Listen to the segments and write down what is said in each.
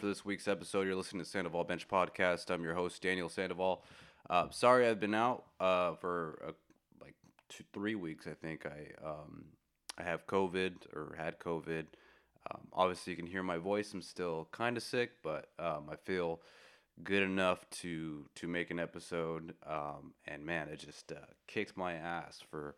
for this week's episode. You're listening to Sandoval Bench Podcast. I'm your host, Daniel Sandoval. Uh, sorry I've been out uh, for uh, like two, three weeks, I think. I, um, I have COVID or had COVID. Um, obviously, you can hear my voice. I'm still kind of sick, but um, I feel good enough to to make an episode. Um, and man, it just uh, kicked my ass for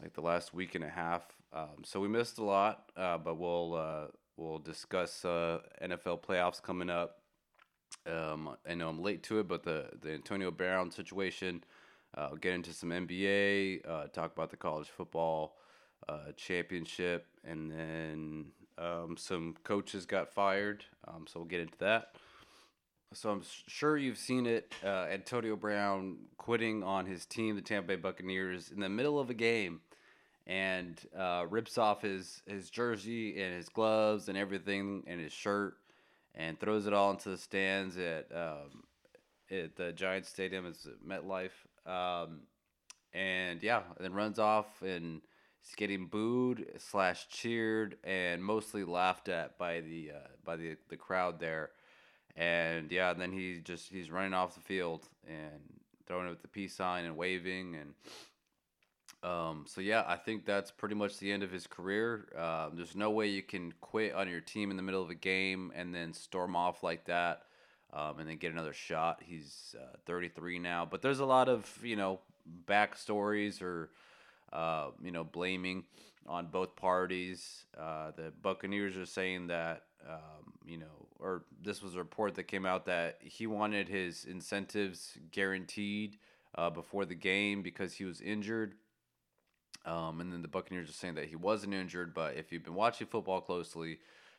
like the last week and a half. Um, so we missed a lot, uh, but we'll uh, we'll discuss uh, NFL playoffs coming up. Um, I know I'm late to it, but the the Antonio Brown situation. Uh, get into some NBA. Uh, talk about the college football uh, championship, and then um, some coaches got fired. Um, so we'll get into that. So I'm sure you've seen it. Uh, Antonio Brown quitting on his team, the Tampa Bay Buccaneers, in the middle of a game, and uh, rips off his his jersey and his gloves and everything and his shirt, and throws it all into the stands at um, at the Giants Stadium. It's MetLife, um, and yeah, then runs off and he's getting booed slash cheered and mostly laughed at by the uh, by the the crowd there and yeah, and then he just he's running off the field and throwing it with the peace sign and waving and um, so yeah, I think that's pretty much the end of his career. Um, there's no way you can quit on your team in the middle of a game and then storm off like that, um, and then get another shot. He's uh, 33 now, but there's a lot of you know backstories or uh, you know blaming on both parties. Uh, the Buccaneers are saying that um, you know, or this was a report that came out that he wanted his incentives guaranteed uh, before the game because he was injured. Um, and then the Buccaneers are saying that he wasn't injured, but if you've been watching football closely,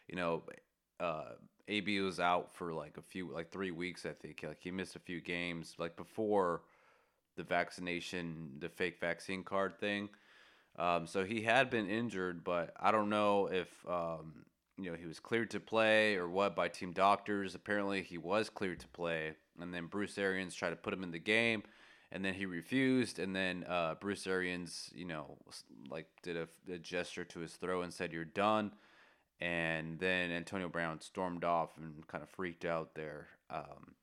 you know, uh, AB was out for like a few, like three weeks, I think. Like he missed a few games, like before the vaccination, the fake vaccine card thing. Um, so he had been injured, but I don't know if um, you know he was cleared to play or what by team doctors. Apparently, he was cleared to play, and then Bruce Arians tried to put him in the game, and then he refused. And then uh, Bruce Arians, you know, like did a, a gesture to his throat and said, "You're done." And then Antonio Brown stormed off and kind of freaked out there. Um,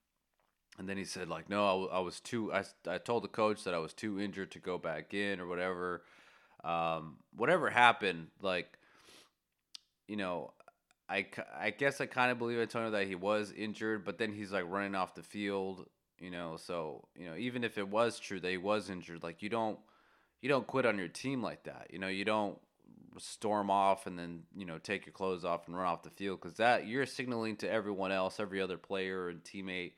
and then he said, like, no, I, I was too. I, I told the coach that I was too injured to go back in or whatever. Um, whatever happened, like, you know, I, I guess I kind of believe Antonio that he was injured, but then he's like running off the field, you know. So you know, even if it was true that he was injured, like you don't you don't quit on your team like that. You know, you don't storm off and then you know take your clothes off and run off the field because that you're signaling to everyone else, every other player and teammate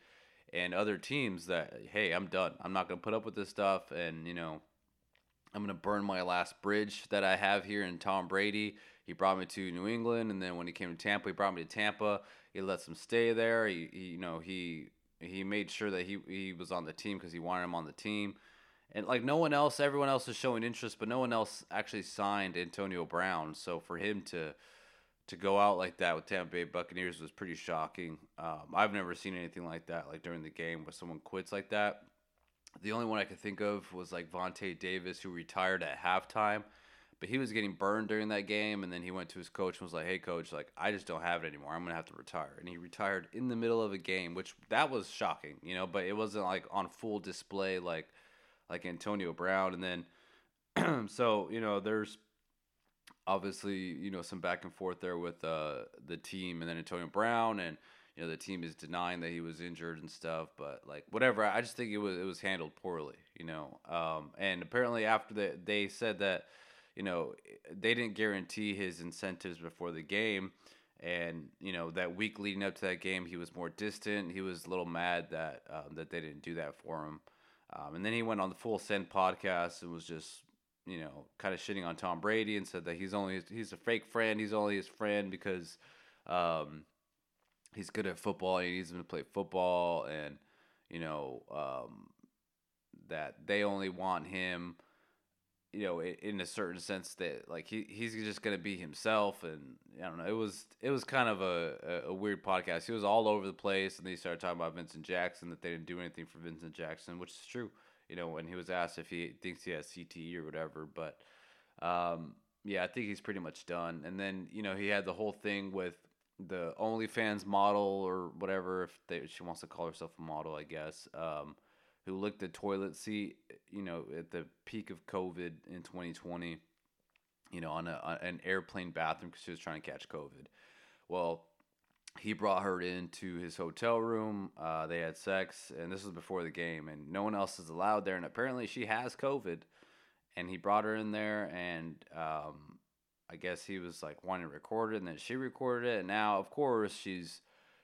and other teams that hey, I'm done. I'm not gonna put up with this stuff, and you know, I'm gonna burn my last bridge that I have here in Tom Brady he brought me to New England, and then when he came to Tampa, he brought me to Tampa. He lets him stay there. He, he you know, he he made sure that he he was on the team because he wanted him on the team. And like no one else, everyone else is showing interest, but no one else actually signed Antonio Brown. So for him to to go out like that with Tampa Bay Buccaneers was pretty shocking. Um, I've never seen anything like that, like during the game where someone quits like that. The only one I could think of was like Vontae Davis, who retired at halftime but he was getting burned during that game, and then he went to his coach and was like, "Hey, coach, like I just don't have it anymore. I'm gonna have to retire." And he retired in the middle of a game, which that was shocking, you know. But it wasn't like on full display like like Antonio Brown. And then so you know, there's obviously you know some back and forth there with uh, the team, and then Antonio Brown and you know the team is denying that he was injured and stuff but like whatever i just think it was it was handled poorly you know um, and apparently after that they said that you know, they didn't guarantee his incentives before the game. And you know that week leading up to that game, he was more distant. He was a little mad that um, that they didn't do that for him. Um, and then he went on the Full Send podcast and was just you know kind of shitting on Tom Brady and said that he's only he's a fake friend. He's only his friend because um, he's good at football. And he needs him to play football, and you know um, that they only want him you know, in a certain sense that like he he's just gonna be himself, and I don't know. It was it was kind of a, a, weird podcast. He was all over the place, and they started talking about Vincent Jackson that they didn't do anything for Vincent Jackson, which is true. You know, when he was asked if he thinks he has CTE or whatever, but um, yeah, I think he's pretty much done. And then you know he had the whole thing with the OnlyFans model or whatever, if they, she wants to call herself a model, I guess, um, who licked the toilet seat, you know, at the peak of COVID in 2020, you know, on, a, on an airplane bathroom because she was trying to catch COVID. Well, he brought her into his hotel room. Uh, they had sex, and this was before the game, and no one else is allowed there. And apparently, she has COVID, and he brought her in there, and um, I guess he was like wanting to record it, and then she recorded it. And now, of course, she's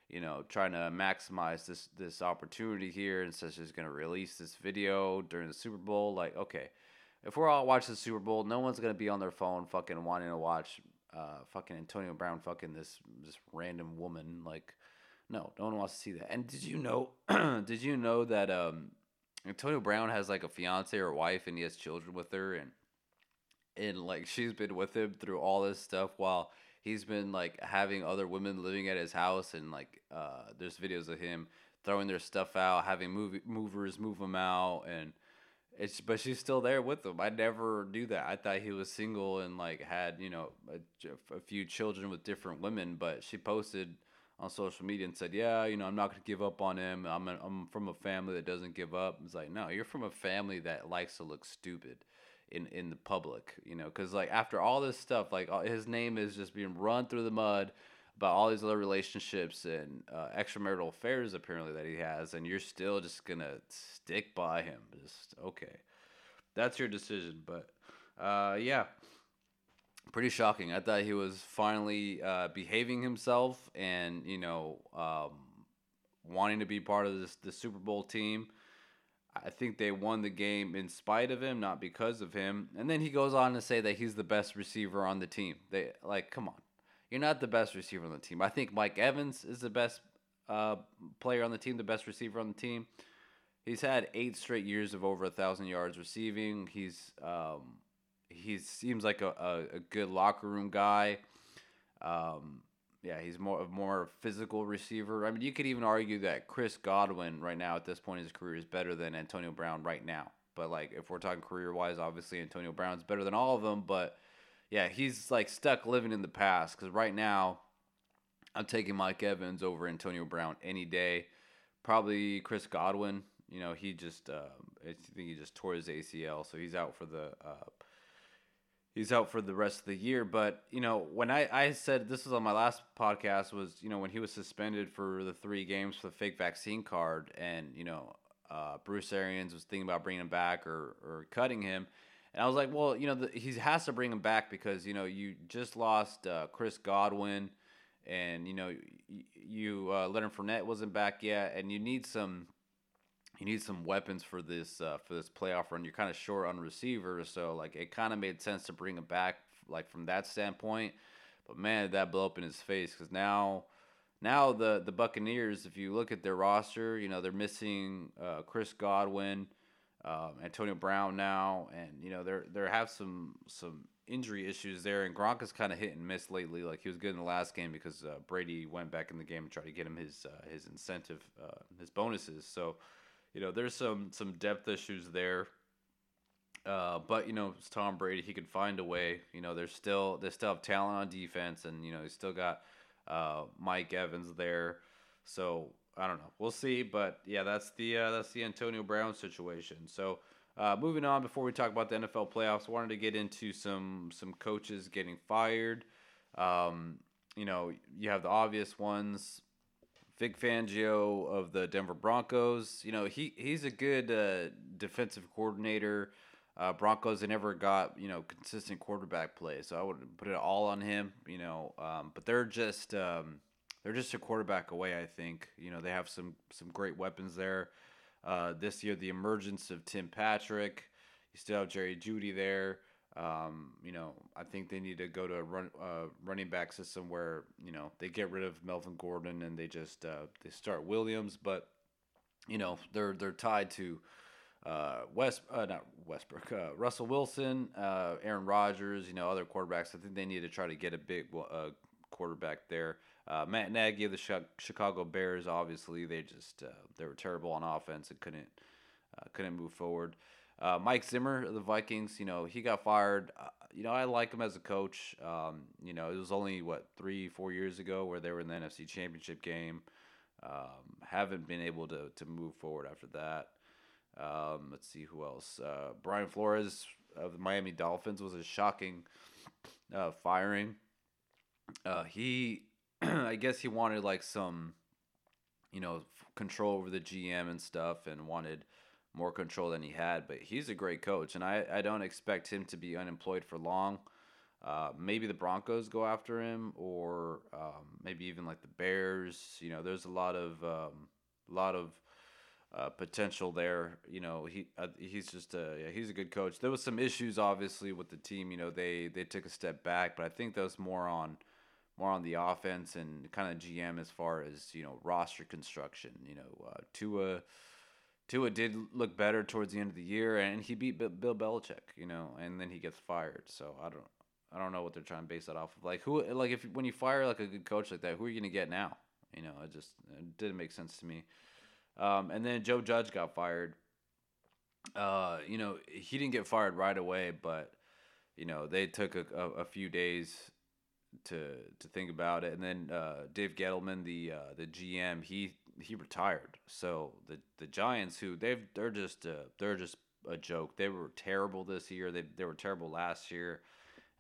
you know trying to maximize this this opportunity here, and says she's gonna release this video during the Super Bowl. Like, okay, if we're all watching the Super Bowl, no one's gonna be on their phone fucking wanting to watch uh, fucking Antonio Brown fucking this this random woman. Like, no, no one wants to see that. And did you know? did you know that um, Antonio Brown has like a fiance or wife, and he has children with her, and and like she's been with him through all this stuff while he's been like having other women living at his house, and like uh, there's videos of him throwing their stuff out, having movie movers move them out, and it's but she's still there with him. I never knew that. I thought he was single and like had you know a, a few children with different women. But she posted on social media and said, "Yeah, you know, I'm not gonna give up on him. I'm a, I'm from a family that doesn't give up." It's like, no, you're from a family that likes to look stupid in in the public. You know, because like after all this stuff, like his name is just being run through the mud about all these other relationships and uh, extramarital affairs apparently that he has, and you're still just gonna stick by him. Just okay, that's your decision. But uh, yeah, pretty shocking. I thought he was finally uh, behaving himself and you know um, wanting to be part of this the Super Bowl team. I think they won the game in spite of him, not because of him. And then he goes on to say that he's the best receiver on the team. They like, come on you're not the best receiver on the team. I think Mike Evans is the best uh, player on the team, the best receiver on the team. He's had eight straight years of over a thousand yards receiving. He's um, he seems like a, a, a, good locker room guy. Um, yeah, he's more of more physical receiver. I mean, you could even argue that Chris Godwin right now at this point in his career is better than Antonio Brown right now. But like, if we're talking career wise, obviously Antonio Brown's better than all of them. But yeah, he's like stuck living in the past because right now I'm taking Mike Evans over Antonio Brown any day. Probably Chris Godwin. You know, he just uh, I think he just tore his ACL, so he's out for the uh, he's out for the rest of the year. But you know, when I I said this was on my last podcast was you know when he was suspended for the three games for the fake vaccine card, and you know uh, Bruce Arians was thinking about bringing him back or or cutting him. And I was like, well, you know, the, he has to bring him back because you know you just lost uh, Chris Godwin, and you know you uh, Leonard Fournette wasn't back yet, and you need some you need some weapons for this uh, for this playoff run. You're kind of short on receivers, so like it kind of made sense to bring him back like from that standpoint. But man, did that blow up in his face because now now the the Buccaneers, if you look at their roster, you know they're missing uh, Chris Godwin um, Antonio Brown now, and you know they they have some some injury issues there, and Gronk is kind of hit and miss lately. Like he was good in the last game because uh, Brady went back in the game and tried to get him his uh, his incentive, uh, his bonuses. So, you know, there's some some depth issues there. Uh, but you know, it's Tom Brady. He can find a way. You know, there's still they still have talent on defense, and you know, he's still got uh, Mike Evans there. So I don't know. We'll see, but yeah, that's the uh, that's the Antonio Brown situation. So uh, moving on, before we talk about the NFL playoffs, wanted to get into some some coaches getting fired. Um, you know, you have the obvious ones. Vic Fangio of the Denver Broncos. You know, he he's a good uh, defensive coordinator. Uh, Broncos they never got you know consistent quarterback play, so I would put it all on him. You know, um, but they're just um, they're just a quarterback away. I think you know they have some some great weapons there. Uh, this year, the emergence of Tim Patrick, you still have Jerry Jeudy there. Um, you know, I think they need to go to a run uh, running back system where you know they get rid of Melvin Gordon and they just uh, they start Williams, but you know they're they're tied to uh, West uh, not Westbrook, uh, Russell Wilson, uh, Aaron Rodgers, you know other quarterbacks. I think they need to try to get a big uh, quarterback there. Matt Nagy of the Chicago Bears, obviously they just they were terrible on offense and couldn't couldn't move forward. Uh, Mike Zimmer of the Vikings, you know, he got fired. Uh, you know, I like him as a coach. Um, you know, it was only what three, four years ago where they were in the NFC Championship game. Um, haven't been able to to move forward after that. Um, let's see who else. Uh, Brian Flores of the Miami Dolphins was a shocking uh, firing. Uh, he, I guess, he wanted like some, you know, control over the GM and stuff, and wanted more control than he had. But he's a great coach, and I, I don't expect him to be unemployed for long. Uh, maybe the Broncos go after him, or um, maybe even like the Bears. You know, there's a lot of um, lot of uh, potential there. You know, he uh, he's just a yeah, he's a good coach. There was some issues obviously with the team. You know, they they took a step back, but I think that was more on more on the offense and kind of GM as far as you know roster construction. You know, uh, Tua. Tua did look better towards the end of the year, and he beat Bill Belichick, you know, and then he gets fired. So I don't, I don't know what they're trying to base that off of. Like who, like if when you fire like a good coach like that, who are you gonna get now? You know, it just it didn't make sense to me. Um, and then Joe Judge got fired. Uh, you know, he didn't get fired right away, but you know they took a, a, a few days to to think about it. And then uh, Dave Gettleman, the uh, the GM, he he retired. So the the Giants, who they've they're just uh, they're just a joke. They were terrible this year. They they were terrible last year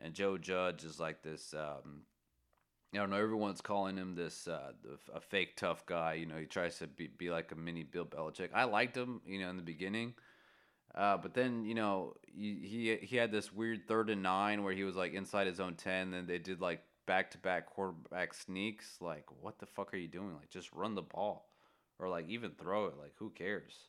and Joe Judge is like this. Um, I don't know. Everyone's calling him this uh, a fake tough guy. You know, he tries to be, be like a mini Bill Belichick. I liked him, you know, in the beginning, uh, but then you know he, he he had this weird third and nine where he was like inside his own ten. Then they did like back to back quarterback sneaks. Like, what the fuck are you doing? Like, just run the ball, or like even throw it. Like, who cares?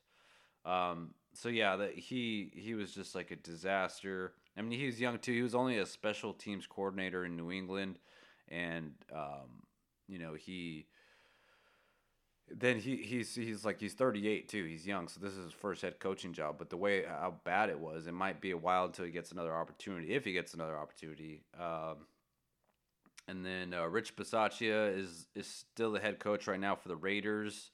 Um, so yeah, that he he was just like a disaster. I mean, he was young too. He was only a special teams coordinator in New England, and um, you know he. Then he he's he's like he's 38 too. He's young, so this is his first head coaching job. But the way how bad it was, it might be a while until he gets another opportunity. If he gets another opportunity, um, and then uh, Rich Bisaccia is is still the head coach right now for the Raiders.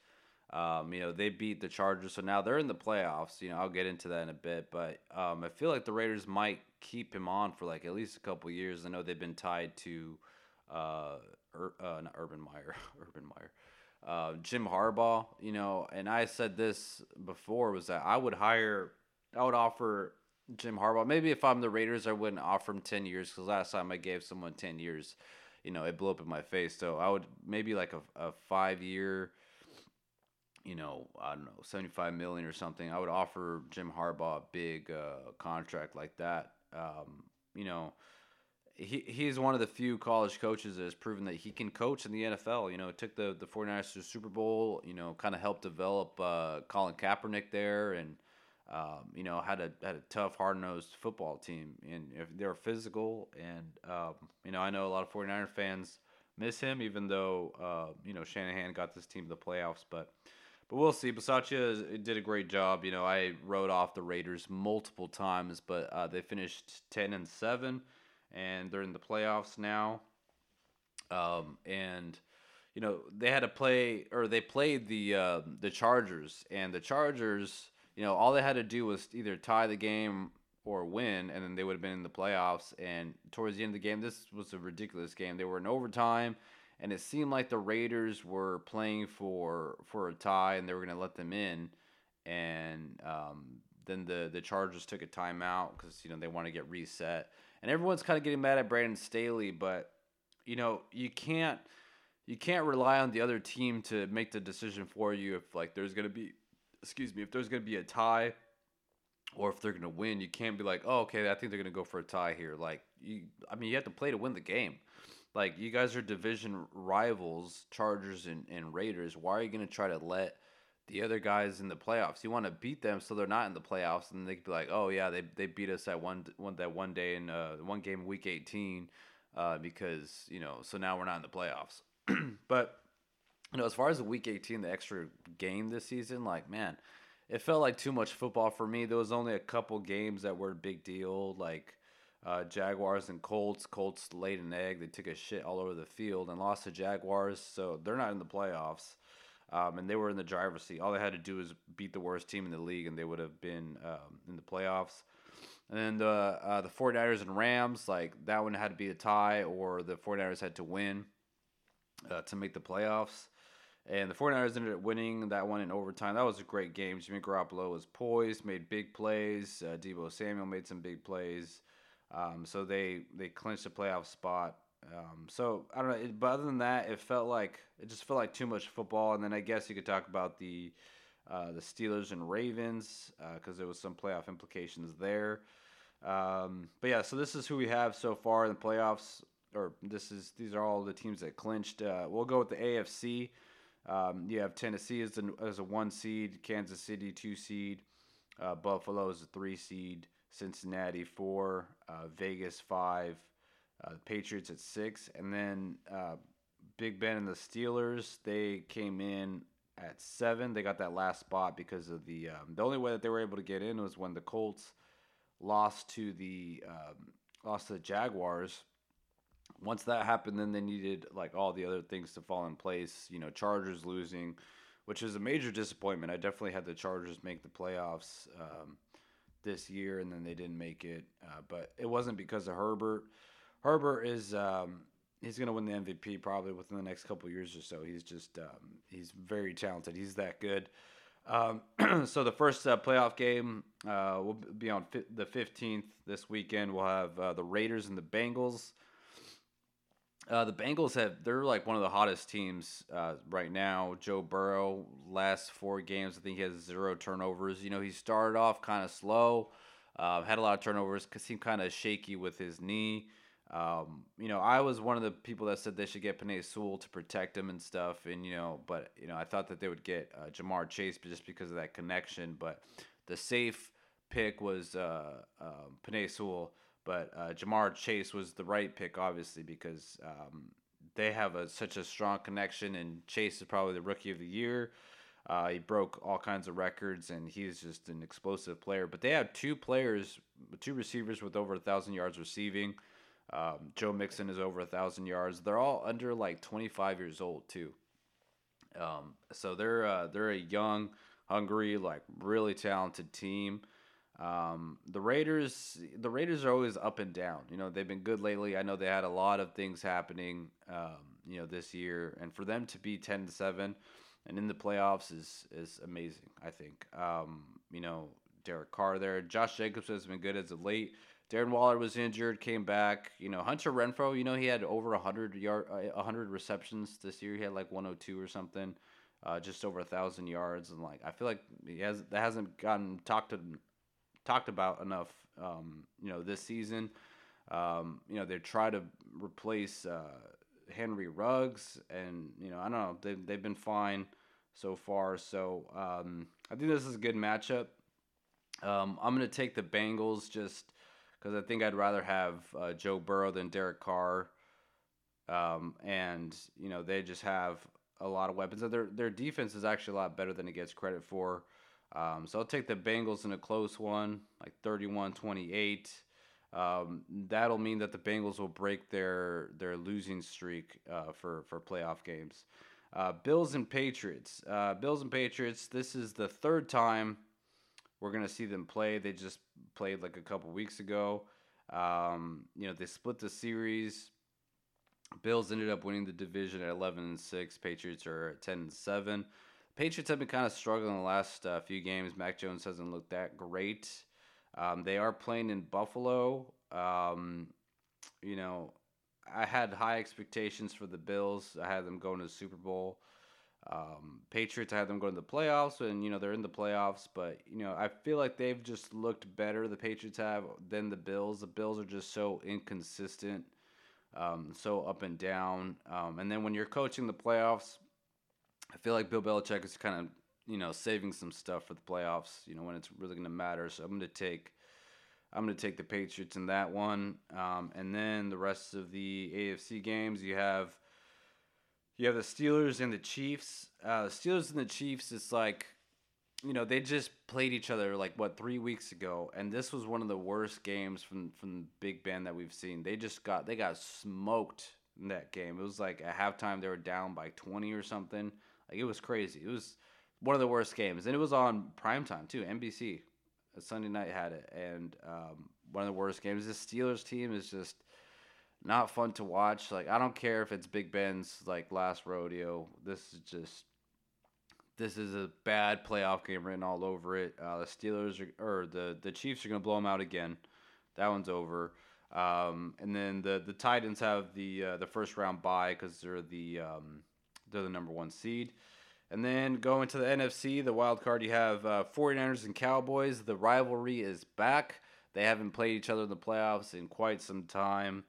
Um, you know, they beat the Chargers, so now they're in the playoffs. You know, I'll get into that in a bit, but um, I feel like the Raiders might keep him on for like at least a couple years. I know they've been tied to uh, Ur- uh not Urban Meyer, Urban Meyer, uh, Jim Harbaugh. You know, and I said this before was that I would hire, I would offer Jim Harbaugh. Maybe if I'm the Raiders, I wouldn't offer him ten years because last time I gave someone ten years, you know, it blew up in my face. So I would maybe like a, a five year you know, I don't know, 75 million or something, I would offer Jim Harbaugh a big uh, contract like that. Um, you know, he he's one of the few college coaches that has proven that he can coach in the NFL. You know, took the, the 49ers to the Super Bowl, you know, kind of helped develop uh, Colin Kaepernick there and, um, you know, had a had a tough, hard nosed football team. And they're physical. And, um, you know, I know a lot of 49er fans miss him, even though, uh, you know, Shanahan got this team to the playoffs. But, but we'll see. Bisaccia did a great job. You know, I wrote off the Raiders multiple times, but uh, they finished ten and seven, and they're in the playoffs now. Um, and you know they had to play, or they played the uh, the Chargers, and the Chargers, you know, all they had to do was either tie the game or win, and then they would have been in the playoffs. And towards the end of the game, this was a ridiculous game. They were in overtime and it seemed like the Raiders were playing for for a tie, and they were going to let them in, and um, then the the Chargers took a timeout because you know they want to get reset, and everyone's kind of getting mad at Brandon Staley, but you know you can't you can't rely on the other team to make the decision for you if like there's going to be excuse me if there's going to be a tie or if they're going to win you can't be like oh okay i think they're going to go for a tie here like you i mean you have to play to win the game like you guys are division rivals, Chargers and, and Raiders. Why are you going to try to let the other guys in the playoffs? You want to beat them so they're not in the playoffs, and they could be like, oh yeah, they, they beat us that one one that one day in uh, one game week eighteen, uh, because you know so now we're not in the playoffs. but you know, as far as the week eighteen, the extra game this season, like man, it felt like too much football for me. There was only a couple games that were a big deal, like uh, Jaguars and Colts. Colts laid an egg. They took a shit all over the field and lost to Jaguars, so they're not in the playoffs. Um, and they were in the driver's seat. All they had to do was beat the worst team in the league, and they would have been um, in the playoffs. And then the uh, the 49ers and Rams, like that one had to be a tie, or the 49ers had to win uh, to make the playoffs. And the 49ers ended up winning that one in overtime. That was a great game. Jimmy Garoppolo was poised, made big plays. Uh, Deebo Samuel made some big plays. Um, so they they clinched the playoff spot. Um, so I don't know, it, but other than that, it felt like it just felt like too much football. And then I guess you could talk about the uh, the Steelers and Ravens because uh, there was some playoff implications there. Um, but yeah, so this is who we have so far in the playoffs, or this is these are all the teams that clinched. Uh, we'll go with the AFC. Um, you have Tennessee as, the, as a one seed, Kansas City two seed, uh, Buffalo is a three seed, Cincinnati four, uh, Vegas five, uh, Patriots at six, and then uh, Big Ben and the Steelers they came in at seven. They got that last spot because of the um, the only way that they were able to get in was when the Colts lost to the um, lost to the Jaguars. Once that happened, then they needed like all the other things to fall in place. You know, Chargers losing, which is a major disappointment. I definitely had the Chargers make the playoffs um, this year, and then they didn't make it. Uh, but it wasn't because of Herbert. Herbert is um, he's going to win the MVP probably within the next couple years or so. He's just um, he's very talented. He's that good. Um, so the first uh, playoff game uh, will be on fi- the 15th this weekend. We'll have uh, the Raiders and the Bengals. Uh, the Bengals have they're like one of the hottest teams uh, right now. Joe Burrow last four games, I think he has zero turnovers. You know he started off kind of slow, uh, had a lot of turnovers, seemed kind of shaky with his knee. Um, you know, I was one of the people that said they should get Penei Sewell to protect him and stuff, and you know, but you know, I thought that they would get uh, Ja'Marr Chase just because of that connection. But the safe pick was uh, uh, Penei Sewell, but uh, Ja'Marr Chase was the right pick, obviously, because um, they have a, such a strong connection, and Chase is probably the rookie of the year. Uh, he broke all kinds of records, and he's just an explosive player. But they have two players, two receivers with over a thousand yards receiving. Um, Joe Mixon is over a thousand yards. They're all under like 25 years old too. Um, so they're uh, they're a young, hungry, like really talented team. Um, the Raiders, the Raiders are always up and down. You know, they've been good lately. I know they had a lot of things happening, um, you know, this year, and for them to be ten to seven and in the playoffs is is amazing. I think. Um, you know, Derek Carr there, Josh Jacobs has been good as of late. Darren Waller was injured, came back. You know, Hunter Renfrow, you know, he had over 100 yard, 100 uh, receptions this year. He had like 102 or something, uh, just over a thousand yards, and like I feel like he has that hasn't gotten talked to, talked about enough. Um, you know, this season, um, you know, they try to replace uh, Henry Ruggs, and you know, I don't know, they they've been fine so far. So um, I think this is a good matchup. Um, I'm gonna take the Bengals just because I think I'd rather have uh, Joe Burrow than Derek Carr. Um, and you know they just have a lot of weapons. Their their defense is actually a lot better than it gets credit for. Um, so I'll take the Bengals in a close one, like 31-28. Um, that'll mean that the Bengals will break their their losing streak uh, for for playoff games. Uh, Bills and Patriots. Uh, Bills and Patriots. This is the third time we're gonna see them play. They just played like a couple weeks ago. Um, you know, they split the series. Bills ended up winning the division at 11 and 6. Patriots are at 10 and 7. Patriots have been kind of struggling the last uh, few games. Mac Jones hasn't looked that great. Um, they are playing in Buffalo. Um, you know, I had high expectations for the Bills. I had them going to the Super Bowl. Um, Patriots, I had them going to the playoffs, and you know they're in the playoffs. But you know, I feel like they've just looked better. The Patriots have than the Bills. The Bills are just so inconsistent, um, so up and down. Um, and then when you're coaching the playoffs, I feel like Bill Belichick is kind of you know saving some stuff for the playoffs. You know when it's really going to matter. So I'm going to take. I'm going to take the Patriots in that one. Um, and then the rest of the AFC games, you have you have the Steelers and the Chiefs. Uh, the Steelers and the Chiefs, it's like, you know, they just played each other like what three weeks ago, and this was one of the worst games from from Big Ben that we've seen. They just got they got smoked in that game. It was like at halftime they were down by twenty or something. Like it was crazy. It was one of the worst games, and it was on prime time too. NBC, Sunday night had it, and um, one of the worst games. This Steelers team is just not fun to watch. Like I don't care if it's Big Ben's like last rodeo. This is just this is a bad playoff game written all over it. Uh, the Steelers are, or the the Chiefs are gonna blow them out again. That one's over. Um, and then the the Titans have the uh, the first round bye because they're the um, they're the number one seed. And then going to the NFC, the wild card, you have uh, 49ers and Cowboys. The rivalry is back. They haven't played each other in the playoffs in quite some time.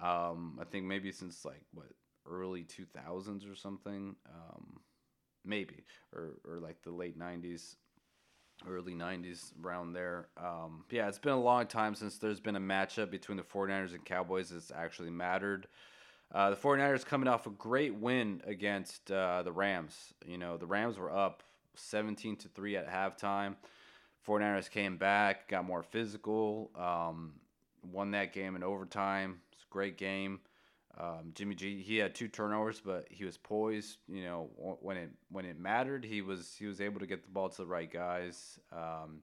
Um, I think maybe since like what early 2000s or something, um, maybe, or or like the late 90s, early 90s around there. Um, yeah, it's been a long time since there's been a matchup between the 49ers and Cowboys that's actually mattered. Uh, the 49ers coming off a great win against uh, the Rams. You know, the Rams were up 17 to 3 at halftime. 49ers came back, got more physical, um, won that game in overtime. It's a great game. Um, Jimmy G, he had two turnovers, but he was poised. You know, when it when it mattered, he was he was able to get the ball to the right guys. Um,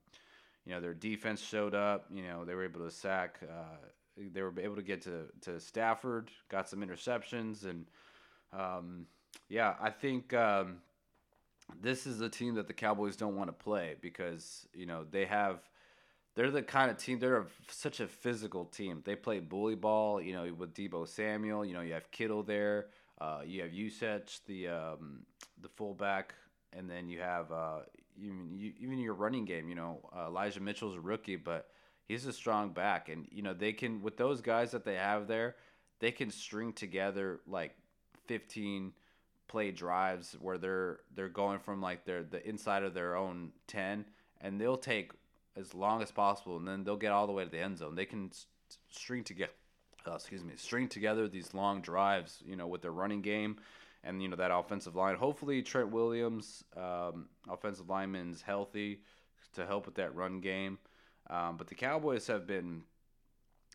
you know, their defense showed up. You know, they were able to sack. Uh, they were able to get to to Stafford, got some interceptions, and um, yeah, I think um, this is a team that the Cowboys don't want to play because you know they have. They're the kind of team. They're a, such a physical team. They play bully ball. You know, with Deebo Samuel. You know, you have Kittle there. Uh, you have Juszczyk, the um, the fullback, and then you have uh, even you, even your running game. You know, uh, Elijah Mitchell's a rookie, but he's a strong back, and you know they can with those guys that they have there, they can string together like fifteen play drives where they're they're going from like their the inside of their own 10 and they'll take as long as possible and then they'll get all the way to the end zone. They can string together uh, excuse me string together these long drives you know with their running game and you know that offensive line. Hopefully trent williams um, offensive lineman's healthy to help with that run game um, but the Cowboys have been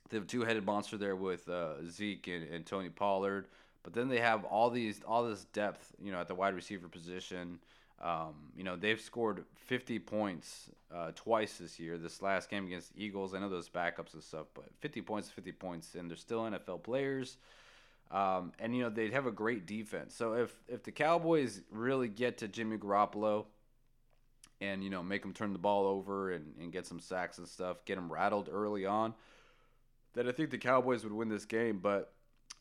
the two-headed monster there with uh, Zeke and, and, Tony Pollard. But then they have all these all this depth, you know, at the wide receiver position. Um, you know, they've scored 50 points uh, twice this year. This last game against the Eagles, I know those backups and stuff, but 50 points, 50 points, and they're still NFL players. Um, and you know they have a great defense. So if if the Cowboys really get to Jimmy Garoppolo, and you know make them turn the ball over and, and get some sacks and stuff, get them rattled early on, that I think the Cowboys would win this game. But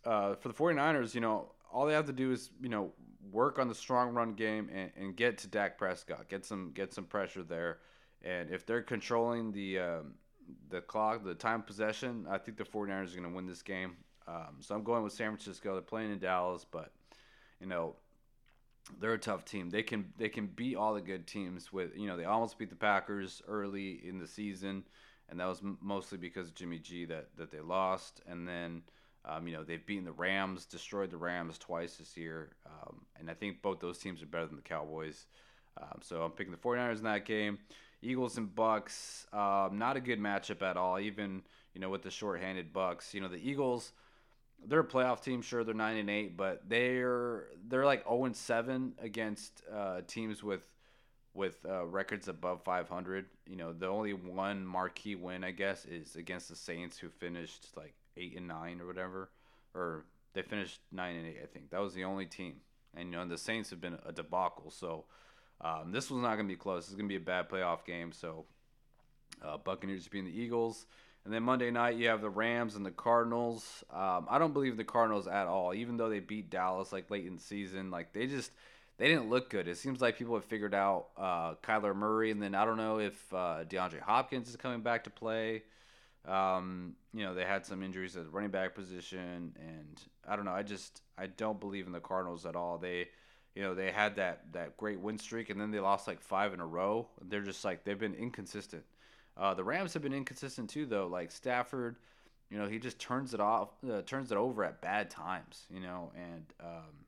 uh, for the 49ers, you know, all they have to do is you know work on the strong run game and, and get to Dak Prescott, get some get some pressure there, and if they're controlling the um, the clock, the time possession, I think the 49ers are going to win this game. Um, so I'm going with San Francisco. They're playing in Dallas, but you know they're a tough team. They can they can beat all the good teams with you know they almost beat the Packers early in the season, and that was mostly because of Jimmy G that that they lost. And then um, you know they've beaten the Rams, destroyed the Rams twice this year, um, and I think both those teams are better than the Cowboys. Um, so I'm picking the 49ers in that game. Eagles and Bucks, um, not a good matchup at all. Even you know with the shorthanded Bucks, you know the Eagles they're a playoff team. Sure, they're nine and eight, but they're they're like zero and seven against uh, teams with with uh, records above 500. You know, the only one marquee win, I guess, is against the Saints, who finished like eight and nine or whatever, or they finished nine and eight. I think that was the only team. And you know, the Saints have been a debacle. So um, this was not going to be close. It's going to be a bad playoff game. So uh, Buccaneers being the Eagles. And then Monday night, you have the Rams and the Cardinals. Um, I don't believe in the Cardinals at all, even though they beat Dallas like late in the season. Like they just they didn't look good. It seems like people have figured out uh, Kyler Murray, and then I don't know if uh, DeAndre Hopkins is coming back to play. Um, you know, they had some injuries at the running back position, and I don't know. I just I don't believe in the Cardinals at all. They, you know, they had that that great win streak, and then they lost like five in a row. They're just like they've been inconsistent. Uh, the Rams have been inconsistent too, though. Like Stafford, you know, he just turns it off, uh, turns it over at bad times. You know, and um,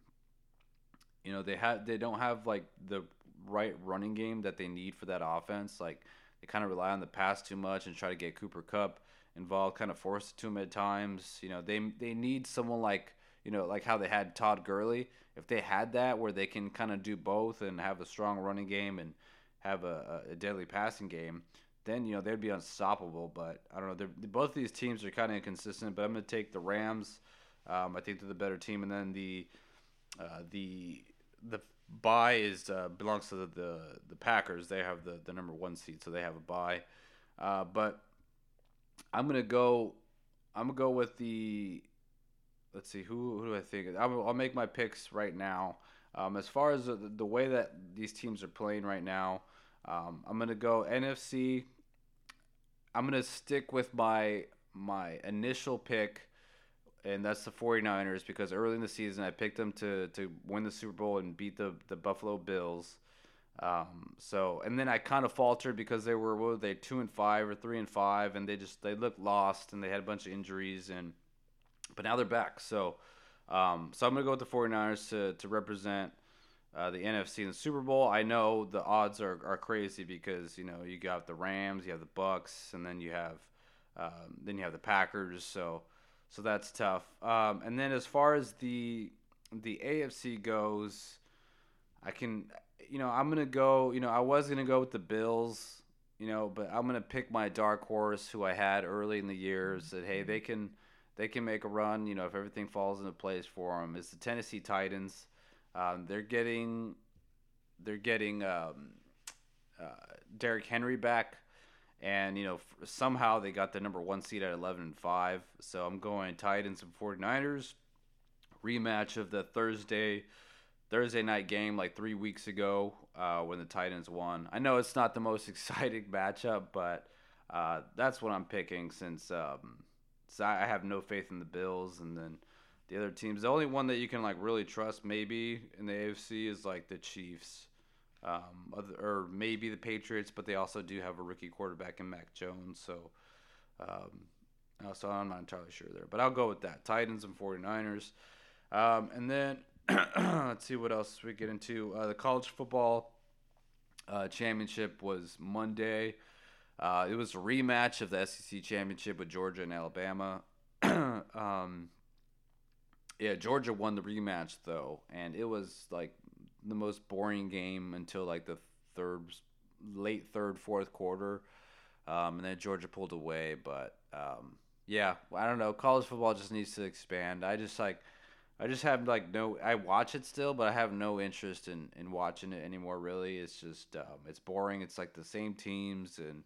you know they have they don't have like the right running game that they need for that offense. Like they kind of rely on the pass too much and try to get Cooper Kupp involved, kind of force it to him at times. You know, they they need someone like you know like how they had Todd Gurley. If they had that where they can kind of do both and have a strong running game and have a, a deadly passing game, then you know they'd be unstoppable. But I don't know. Both of these teams are kind of inconsistent. But I'm going to take the Rams. Um, I think they're the better team, and then the uh, the the bye is uh, belongs to the, the, the Packers. They have the the number one seed, so they have a bye. Uh, but I'm gonna go. I'm gonna go with the. Let's see who who do I think? I'll, I'll make my picks right now. Um, as far as the, the way that these teams are playing right now, um, I'm gonna go NFC. I'm gonna stick with my my initial pick and that's the 49ers because early in the season I picked them to, to win the Super Bowl and beat the, the Buffalo Bills. Um, so and then I kind of faltered because they were what were they two and five or three and five and they just they looked lost and they had a bunch of injuries and but now they're back. So um, so I'm gonna go with the 49ers to to represent uh, the NFC in the Super Bowl. I know the odds are, are crazy because you know you got the Rams, you have the Bucks, and then you have um, then you have the Packers. So so that's tough. Um, and then as far as the the AFC goes, I can, you know, I'm gonna go. You know, I was gonna go with the Bills, you know, but I'm gonna pick my dark horse, who I had early in the year. Said, hey, they can they can make a run. You know, if everything falls into place for them, is the Tennessee Titans. Um, they're getting they're getting um, uh, Derrick Henry back. And you know somehow they got the number one seed at 11 and 5 so i'm going titans and 49ers rematch of the thursday thursday night game like three weeks ago uh, when the titans won. I know it's not the most exciting matchup but uh, that's what i'm picking since um, so i have no faith in the bills. And then the other teams the only one that you can like really trust maybe in the afc is like the chiefs um, or maybe the Patriots, but they also do have a rookie quarterback in Mac Jones. So, um, uh, so I'm not entirely sure there, but I'll go with that. Titans and 49ers. Um, and then let's see what else we get into. Uh, the college football uh, championship was Monday. Uh, it was a rematch of the SEC championship with Georgia and Alabama. um, yeah, Georgia won the rematch though, and it was like the most boring game until like the third, late third, fourth quarter, um, and then Georgia pulled away. But um, yeah, I don't know. College football just needs to expand. I just like, I just have like no. I watch it still, but I have no interest in in watching it anymore. Really, it's just um, it's boring. It's like the same teams and.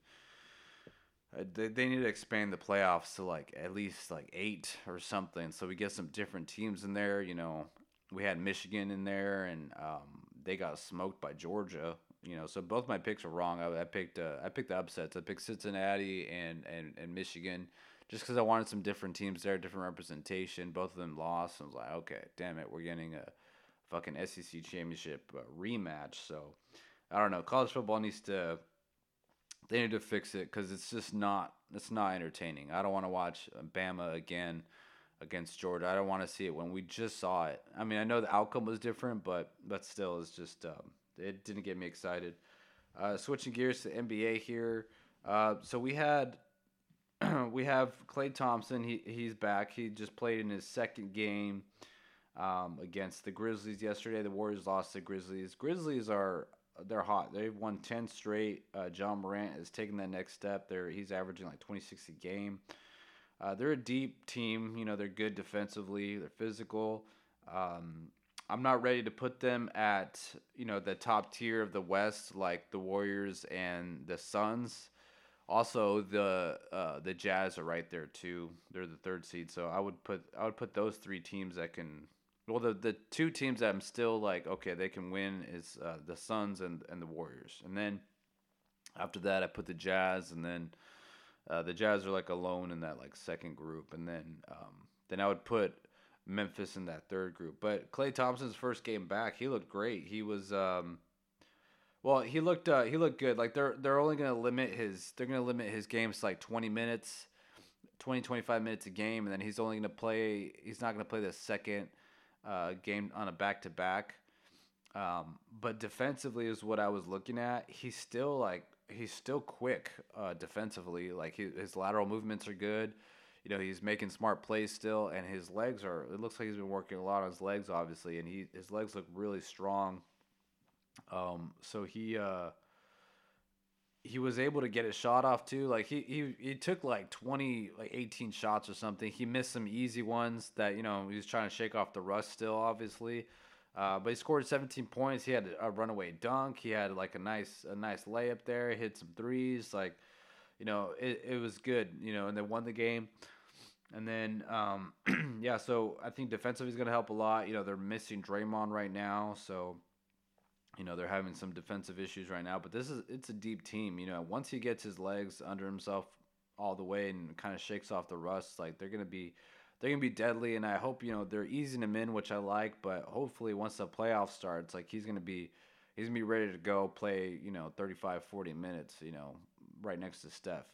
Uh, they, need to expand the playoffs to like at least like eight or something so we get some different teams in there you know we had Michigan in there, and um, they got smoked by Georgia. You know, so both my picks were wrong. I, I picked uh, I picked the upsets. I picked Cincinnati and and, and Michigan, just because I wanted some different teams there, different representation. Both of them lost. I was like, okay, damn it, we're getting a fucking SEC championship uh, rematch. So I don't know. College football needs to they need to fix it because it's just not it's not entertaining. I don't want to watch Bama again against Georgia. I don't want to see it when we just saw it. I mean, I know the outcome was different, but but still, it's just um, it didn't get me excited. Uh, switching gears to NBA here. Uh, so we had we have Klay Thompson. He he's back. He just played in his second game um, against the Grizzlies yesterday. The Warriors lost to Grizzlies. Grizzlies are they're hot. They've won ten straight. Uh, Ja Morant is taking that next step. There, he's averaging like twenty six a game. Uh, they're a deep team. You know, they're good defensively. They're physical. Um, I'm not ready to put them at you know the top tier of the West like the Warriors and the Suns. Also, the uh, the Jazz are right there too. They're the third seed, so I would put I would put those three teams that can. Well, the the two teams that I'm still like okay they can win is uh, the Suns and and the Warriors, and then after that I put the Jazz, and then uh, the Jazz are like alone in that like second group, and then um, then I would put Memphis in that third group. But Klay Thompson's first game back, he looked great. He was um, well, he looked uh, he looked good. Like they're they're only gonna limit his they're gonna limit his games to like twenty minutes, 20, 25 minutes a game, and then he's only gonna play. He's not gonna play the second uh, game on a back to back. Um, but defensively is what I was looking at. He's still like he's still quick uh, defensively. Like he, his lateral movements are good. You know, he's making smart plays still, and his legs are. It looks like he's been working a lot on his legs, obviously, and he his legs look really strong. Um, so he uh, he was able to get his shot off too. Like he, he he took like 20 like 18 shots or something. He missed some easy ones that, you know, he was trying to shake off the rust still obviously. Uh, but he scored 17 points. He had a runaway dunk. He had like a nice a nice layup there. He hit some threes. Like, you know, it, it was good. You know, and they won the game. And then, um, yeah, so I think defensively is going to help a lot. You know, they're missing Draymond right now, so you know they're having some defensive issues right now. But this is it's a deep team. You know, once he gets his legs under himself all the way and kind of shakes off the rust, like they're to be they're gonna be deadly, and I hope you know they're easing him in, which I like. But hopefully, once the playoff starts, like he's gonna be he's gonna be ready to go play, you know, 35, 40 minutes, you know, right next to Steph.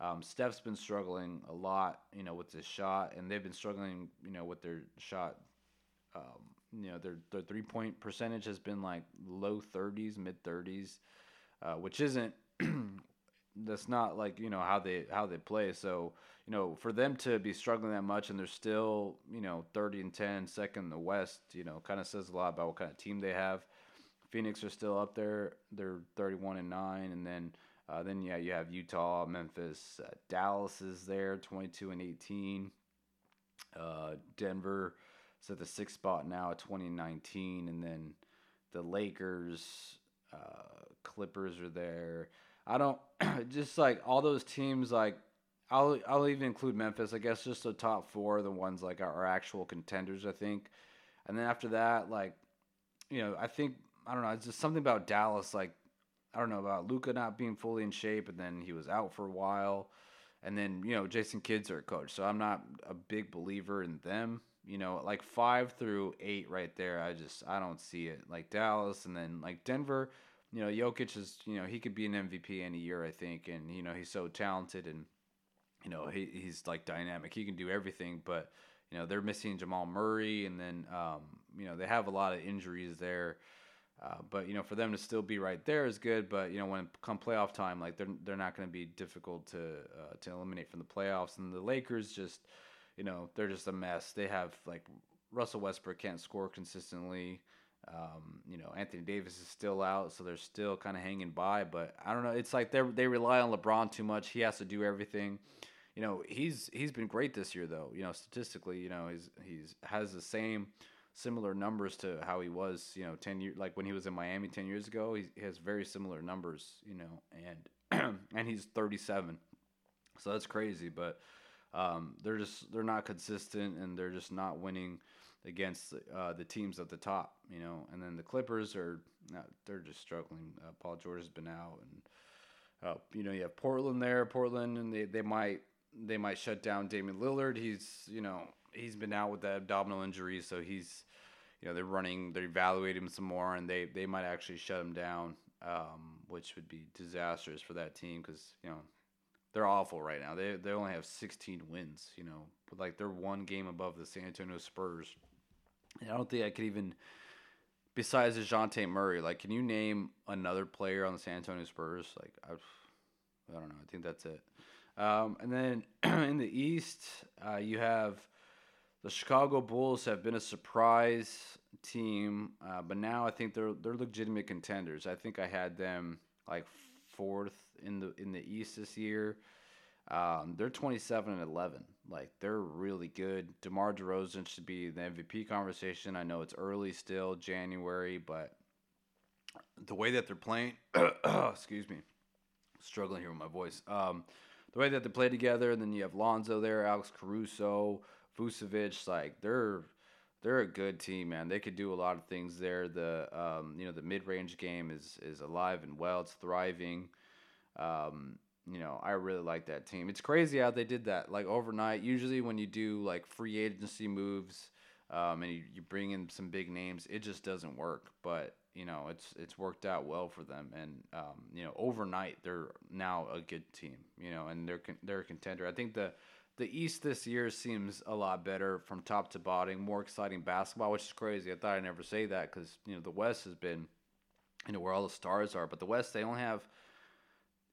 Um, Steph's been struggling a lot, you know, with his shot, and they've been struggling, you know, with their shot. Um, you know, their their three point percentage has been like low 30s, mid 30s, uh, which isn't that's not like you know how they how they play. So you know, for them to be struggling that much and they're still you know 30 and 10, second in the West, you know, kind of says a lot about what kind of team they have. Phoenix are still up there; they're 31 and nine, and then uh, then yeah, you have Utah, Memphis, uh, Dallas is there, 22 and 18. Uh, Denver is at the sixth spot now at 2019, and then the Lakers, uh, Clippers are there. I don't just like all those teams. Like I'll I'll even include Memphis. I guess just the top four, the ones like are actual contenders. I think, and then after that, like you know, I think I don't know. It's just something about Dallas. Like I don't know about Luka not being fully in shape, and then he was out for a while, and then you know Jason Kidd's our coach, so I'm not a big believer in them. You know, like five through eight right there, I just I don't see it. Like Dallas, and then like Denver you know, Jokic is, you know, he could be an MVP any year, I think, and you know, he's so talented and you know, he, he's like dynamic. He can do everything, but you know, they're missing Jamal Murray, and then um, you know, they have a lot of injuries there. Uh, but you know, for them to still be right there is good. But you know, when come playoff time, like they're they're not going to be difficult to uh, to eliminate from the playoffs. And the Lakers just, you know, they're just a mess. They have like Russell Westbrook can't score consistently. Um, you know, Anthony Davis is still out, so they're still kind of hanging by. But I don't know. It's like they they rely on LeBron too much. He has to do everything. You know, he's he's been great this year though. You know, statistically, you know, he's he's has the same similar numbers to how he was. You know, ten years like when he was in Miami ten years ago. He, he has very similar numbers. You know, and and he's thirty seven, so that's crazy. But um, they're just they're not consistent and they're just not winning against uh, the teams at the top, you know. And then the Clippers are they're just struggling. Uh, Paul George has been out, and uh, you know you have Portland there. Portland, and they, they might they might shut down Damian Lillard. He's you know he's been out with the abdominal injury, so he's you know they're running they're evaluating him some more, and they they might actually shut him down, um, which would be disastrous for that team because you know they're awful right now. They they only have 16 wins, you know, but like they're one game above the San Antonio Spurs. And I don't think I could even, besides Dejounte Murray, like, can you name another player on the San Antonio Spurs? Like, I've, I don't know. I think that's it. Um, and then in the East, uh, you have the Chicago Bulls have been a surprise team, uh, but now I think they're they're legitimate contenders. I think I had them like fourth in the in the East this year. Um, they're 27 and 11. Like they're really good. DeMar DeRozan should be the MVP conversation. I know it's early still, January, but the way that they're playing, excuse me, struggling here with my voice. Um, the way that they play together, and then you have Lonzo there, Alex Caruso, Vucevic. Like they're they're a good team, man. They could do a lot of things there. The um, you know the mid range game is is alive and well. It's thriving. Um, you know, I really like that team. It's crazy how they did that like overnight. Usually, when you do like free agency moves um, and you, you bring in some big names, it just doesn't work. But you know, it's it's worked out well for them, and um, you know, overnight they're now a good team. You know, and they're they're a contender. I think the the East this year seems a lot better from top to bottom, more exciting basketball, which is crazy. I thought I'd never say that because you know the West has been, you know, where all the stars are, but the West they only have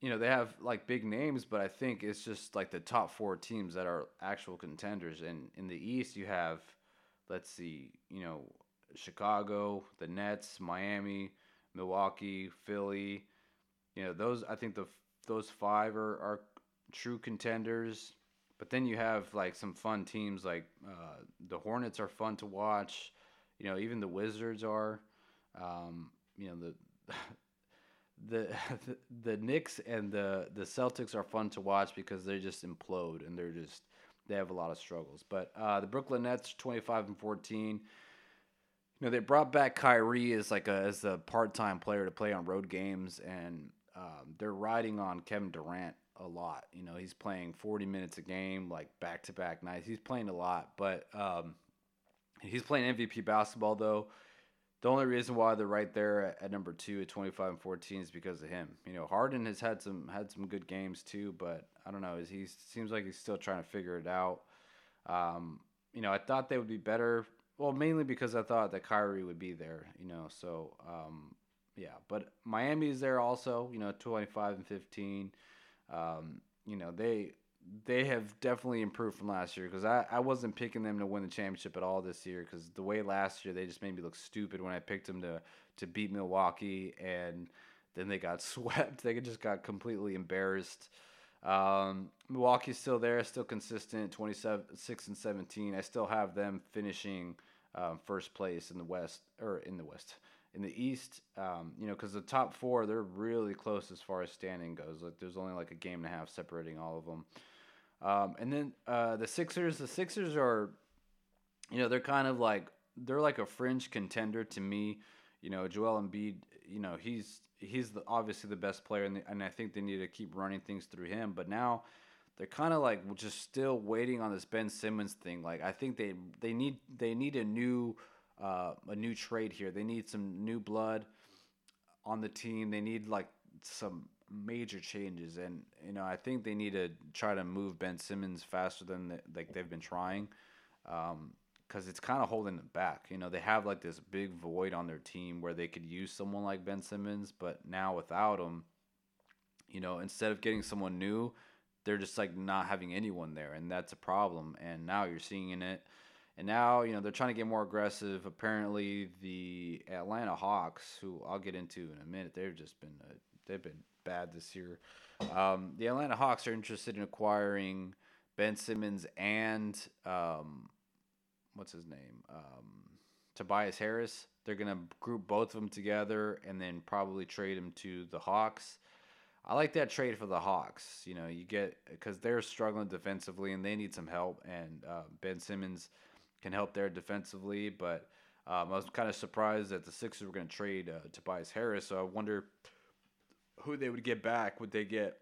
you know, they have like big names, but I think it's just like the top four teams that are actual contenders. And in the East, you have, let's see, you know, Chicago, the Nets, Miami, Milwaukee, Philly, you know those. I think the those five are, are true contenders. But then you have like some fun teams like uh, the Hornets are fun to watch. You know, even the Wizards are. Um, you know the. The, the Knicks and the the Celtics are fun to watch because they just implode and they're just they have a lot of struggles. But uh, the Brooklyn Nets, twenty five and fourteen. You know they brought back Kyrie as like a as a part time player to play on road games, and um, they're riding on Kevin Durant a lot. You know, he's playing 40 minutes a game, like back to back nights. He's playing a lot, but um, he's playing MVP basketball though. The only reason why they're right there at, at, number two at 25 and 14 is because of him. You know, Harden has had some had some good games too, but I don't know. He seems like he's still trying to figure it out. Um, you know, I thought they would be better. Well, mainly because I thought that Kyrie would be there. You know, so um, yeah. But Miami is there also. You know, 25 and 15. Um, you know, they they have definitely improved from last year because I, I wasn't picking them to win the championship at all this year because the way last year they just made me look stupid when I picked them to to beat Milwaukee and then they got swept. They just got completely embarrassed. Um, Milwaukee's still there, still consistent, 27, 6 and 17. I still have them finishing um, first place in the West or in the West in the East, um, you know, because the top four they're really close as far as standing goes. Like there's only like a game and a half separating all of them. Um, and then uh, the Sixers, the Sixers are, you know, they're kind of like they're like a fringe contender to me. You know, Joel Embiid, you know, he's he's the, obviously the best player, and, the, and I think they need to keep running things through him. But now they're kind of like just still waiting on this Ben Simmons thing. Like I think they they need they need a new uh, a new trade here. They need some new blood on the team. They need like some major changes, and you know I think they need to try to move Ben Simmons faster than they, like they've been trying, because um, it's kind of holding them back. You know they have like this big void on their team where they could use someone like Ben Simmons, but now without him, you know instead of getting someone new, they're just like not having anyone there, and that's a problem. And now you're seeing it and now, you know, they're trying to get more aggressive. Apparently, the Atlanta Hawks, who I'll get into in a minute, they've just been uh, they've been bad this year. Um, the Atlanta Hawks are interested in acquiring Ben Simmons and um, what's his name, um, Tobias Harris. They're gonna group both of them together and then probably trade him to the Hawks. I like that trade for the Hawks. You know, you get because they're struggling defensively and they need some help. And uh, Ben Simmons can help there defensively. But um, I was kind of surprised that the Sixers were going to trade uh, Tobias Harris. So I wonder who they would get back. Would they get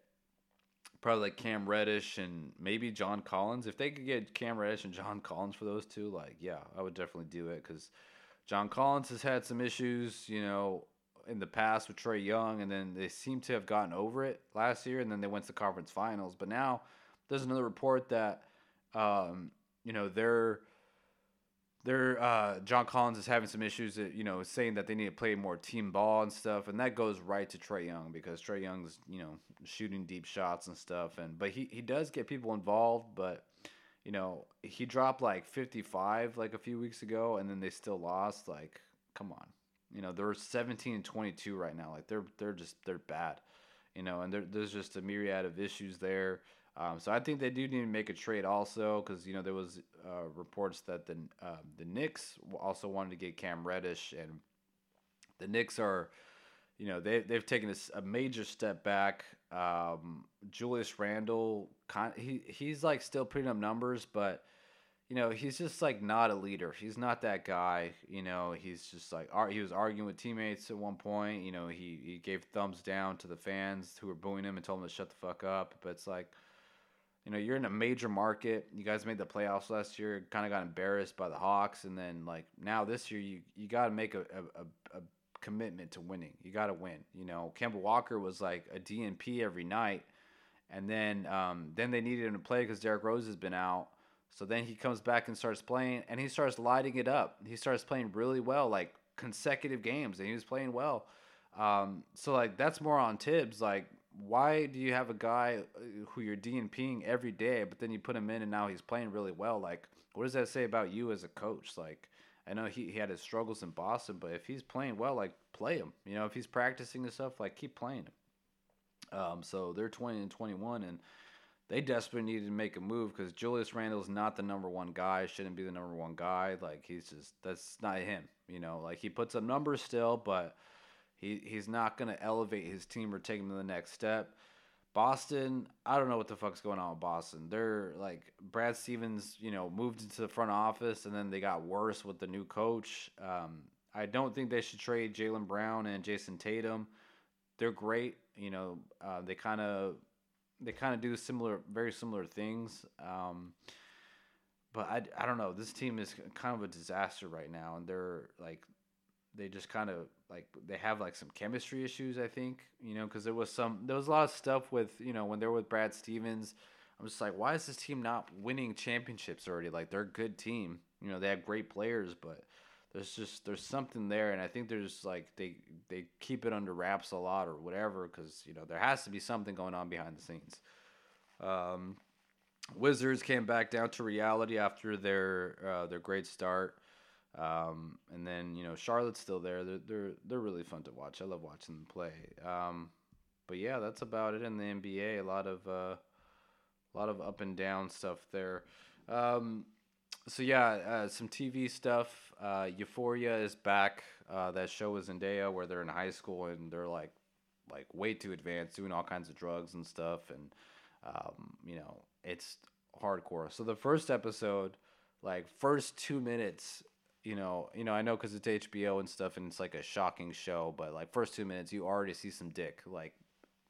probably like Cam Reddish and maybe John Collins? If they could get Cam Reddish and John Collins for those two, like yeah, I would definitely do it because John Collins has had some issues, you know, in the past with Trae Young, and then they seem to have gotten over it last year, and then they went to the conference finals. But now there's another report that um, you know they're they're uh, John Collins is having some issues. That, you know, saying that they need to play more team ball and stuff, and that goes right to Trae Young because Trae Young's you know shooting deep shots and stuff, and but he he does get people involved, but you know he dropped like 55 like a few weeks ago, and then they still lost. Like, come on, you know they're 17 and 22 right now. Like they're they're just they're bad, you know, and there's just a myriad of issues there. Um, so I think they do need to make a trade also because you know there was uh, reports that the uh, the Knicks also wanted to get Cam Reddish and the Knicks are, you know, they they've taken a, a major step back. Um, Julius Randle, he he's like still putting up numbers, but you know he's just like not a leader. He's not that guy. You know, he's just like he was arguing with teammates at one point. You know, he he gave thumbs down to the fans who were booing him and told him to shut the fuck up. But it's like you know, you're in a major market. You guys made the playoffs last year. Kind of got embarrassed by the Hawks, and then like now this year, you you got to make a, a, a commitment to winning. You got to win. You know, Kemba Walker was like a DNP every night, and then um, then they needed him to play because Derrick Rose has been out. So then he comes back and starts playing, and he starts lighting it up. He starts playing really well, like consecutive games, and he was playing well. Um, so like that's more on Thibs. Like why do you have a guy uh, who you're DNPing every day, but then you put him in and now he's playing really well? Like, what does that say about you as a coach? Like, I know he, he had his struggles in Boston, but if he's playing well, like, play him. You know, if he's practicing and stuff, like, keep playing him. Um, so they're 20 and 21, and they desperately needed to make a move because Julius Randle's not the number one guy. Shouldn't be the number one guy. Like he's just that's not him. You know, like he puts up numbers still, but he he's not gonna elevate his team or take him to the next step. Boston, I don't know what the fuck's going on with Boston. They're like Brad Stevens, you know, moved into the front office and then they got worse with the new coach. Um, I don't think they should trade Jaylen Brown and Jayson Tatum. They're great, you know. Uh, they kind of they kind of do similar, very similar things. Um, but I, I don't know. This team is kind of a disaster right now, and they're like, they just kind of like they have like some chemistry issues. I think you know because there was some there was a lot of stuff with you know when they're with Brad Stevens. I'm just like, why is this team not winning championships already? Like they're a good team. You know they have great players, but there's just there's something there, and I think there's like they they keep it under wraps a lot or whatever because you know there has to be something going on behind the scenes. Um, Wizards came back down to reality after their uh, their great start, um, and then you know Charlotte's still there. They're they're they're really fun to watch. I love watching them play. Um, but yeah, that's about it in the NBA. A lot of uh, a lot of up and down stuff there. Um, so yeah, uh, some TV stuff. Uh, Euphoria is back. Uh, that show is Zendaya where they're in high school and they're like, like way too advanced, doing all kinds of drugs and stuff, and um, you know it's hardcore. So the first episode, like first two minutes, you know, you know, I know because it's HBO and stuff, and it's like a shocking show, but like first two minutes, you already see some dick like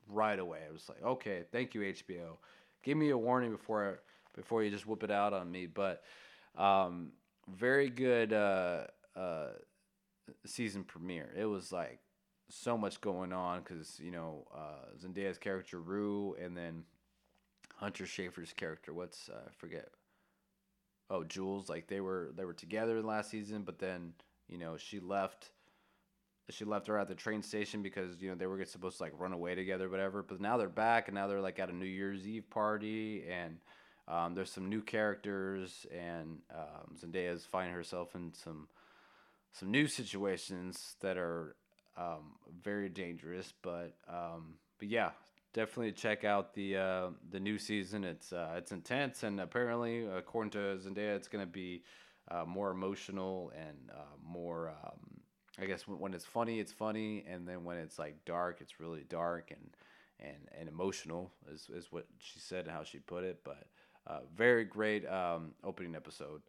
right away. I was like, okay, thank you HBO. Give me a warning before before you just whip it out on me, but um, very good uh, uh, season premiere. It was like so much going on because you know uh, Zendaya's character Rue, and then Hunter Schafer's character. What's uh, I forget. Oh, Jules. Like they were they were together last season, but then you know she left. She left her at the train station because you know they were supposed to like run away together, whatever. But now they're back, and now they're like at a New Year's Eve party, and um, there's some new characters, and um, Zendaya's finding herself in some some new situations that are um, very dangerous. But um, but yeah, definitely check out the uh, the new season. It's uh, it's intense, and apparently, according to Zendaya, it's gonna be uh, more emotional and uh, more. Um, I guess when, when it's funny, it's funny, and then when it's like dark, it's really dark and and and emotional is is what she said and how she put it. But uh, very great um, opening episode.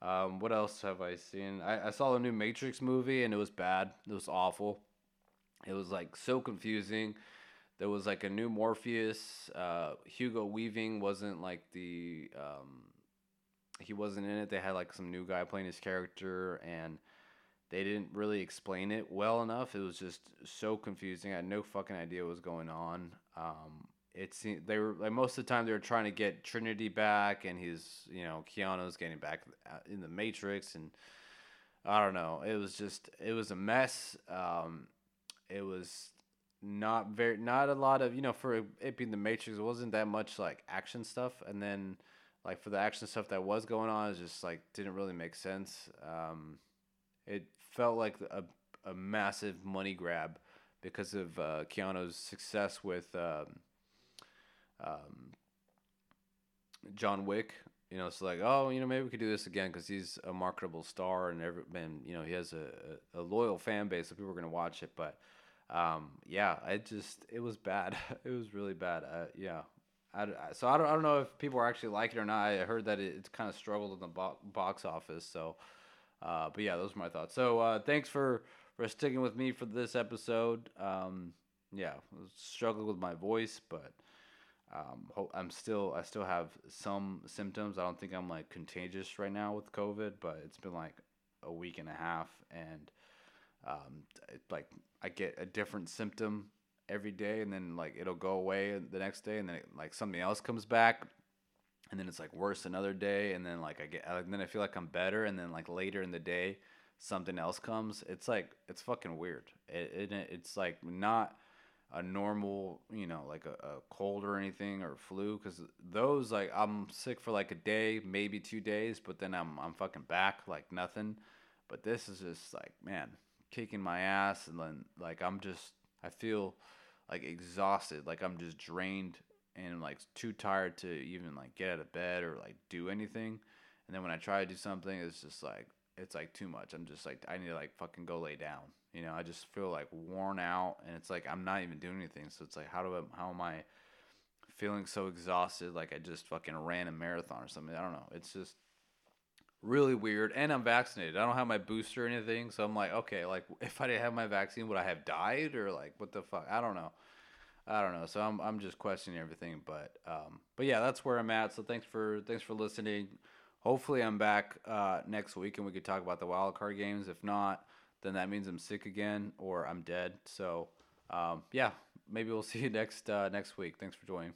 Um, what else have I seen? I, I saw the new Matrix movie and it was bad. It was awful. It was like so confusing. There was like a new Morpheus. Uh, Hugo Weaving wasn't like the. Um, he wasn't in it. They had like some new guy playing his character and they didn't really explain it well enough. It was just so confusing. I had no fucking idea what was going on. Um, it seemed they were like most of the time they were trying to get Trinity back, and he's you know Keanu's getting back in the Matrix, and I don't know. It was just it was a mess. Um, it was not very not a lot of you know for it being the Matrix, it wasn't that much like action stuff, and then like for the action stuff that was going on, it just like didn't really make sense. Um, it felt like a a massive money grab because of uh, Keanu's success with. Um, um, John Wick. You know, it's like, oh, you know, maybe we could do this again because he's a marketable star and every, and you know, he has a, a, loyal fan base, so people are gonna watch it. But um, yeah, it just it was bad. it was really bad. Uh, yeah, I, so I don't, I don't know if people are actually like it or not. I heard that it, it's kind of struggled in the bo- box office. So, uh, but yeah, those are my thoughts. So uh, thanks for for sticking with me for this episode. Um, yeah, struggled with my voice, but um, I'm still I still have some symptoms. I don't think I'm like contagious right now with COVID, but it's been like a week and a half, and um, like I get a different symptom every day, and then like it'll go away the next day, and then it, like something else comes back, and then it's like worse another day, and then like I get and then I feel like I'm better, and then like later in the day something else comes. It's like it's fucking weird. It, it it's like not a normal, you know, like a, a cold or anything or flu, because those like I'm sick for like a day, maybe two days, but then I'm I'm fucking back like nothing. But this is just like man, kicking my ass, and then like I'm just I feel like exhausted, like I'm just drained and like too tired to even like get out of bed or like do anything. And then when I try to do something, it's just like it's like too much. I'm just like I need to like fucking go lay down. You know, I just feel like worn out, and it's like I'm not even doing anything. So it's like how do I how am I feeling so exhausted? Like I just fucking ran a marathon or something. I don't know. It's just really weird. And I'm vaccinated. I don't have my booster or anything, so I'm like, okay, like if I didn't have my vaccine, would I have died or like what the fuck? I don't know. I don't know. So I'm I'm just questioning everything, but um, but yeah, that's where I'm at. So thanks for thanks for listening. Hopefully, I'm back uh, next week and we could talk about the wild card games. If not, then that means I'm sick again or I'm dead. So um, yeah, maybe we'll see you next uh, next week. Thanks for joining.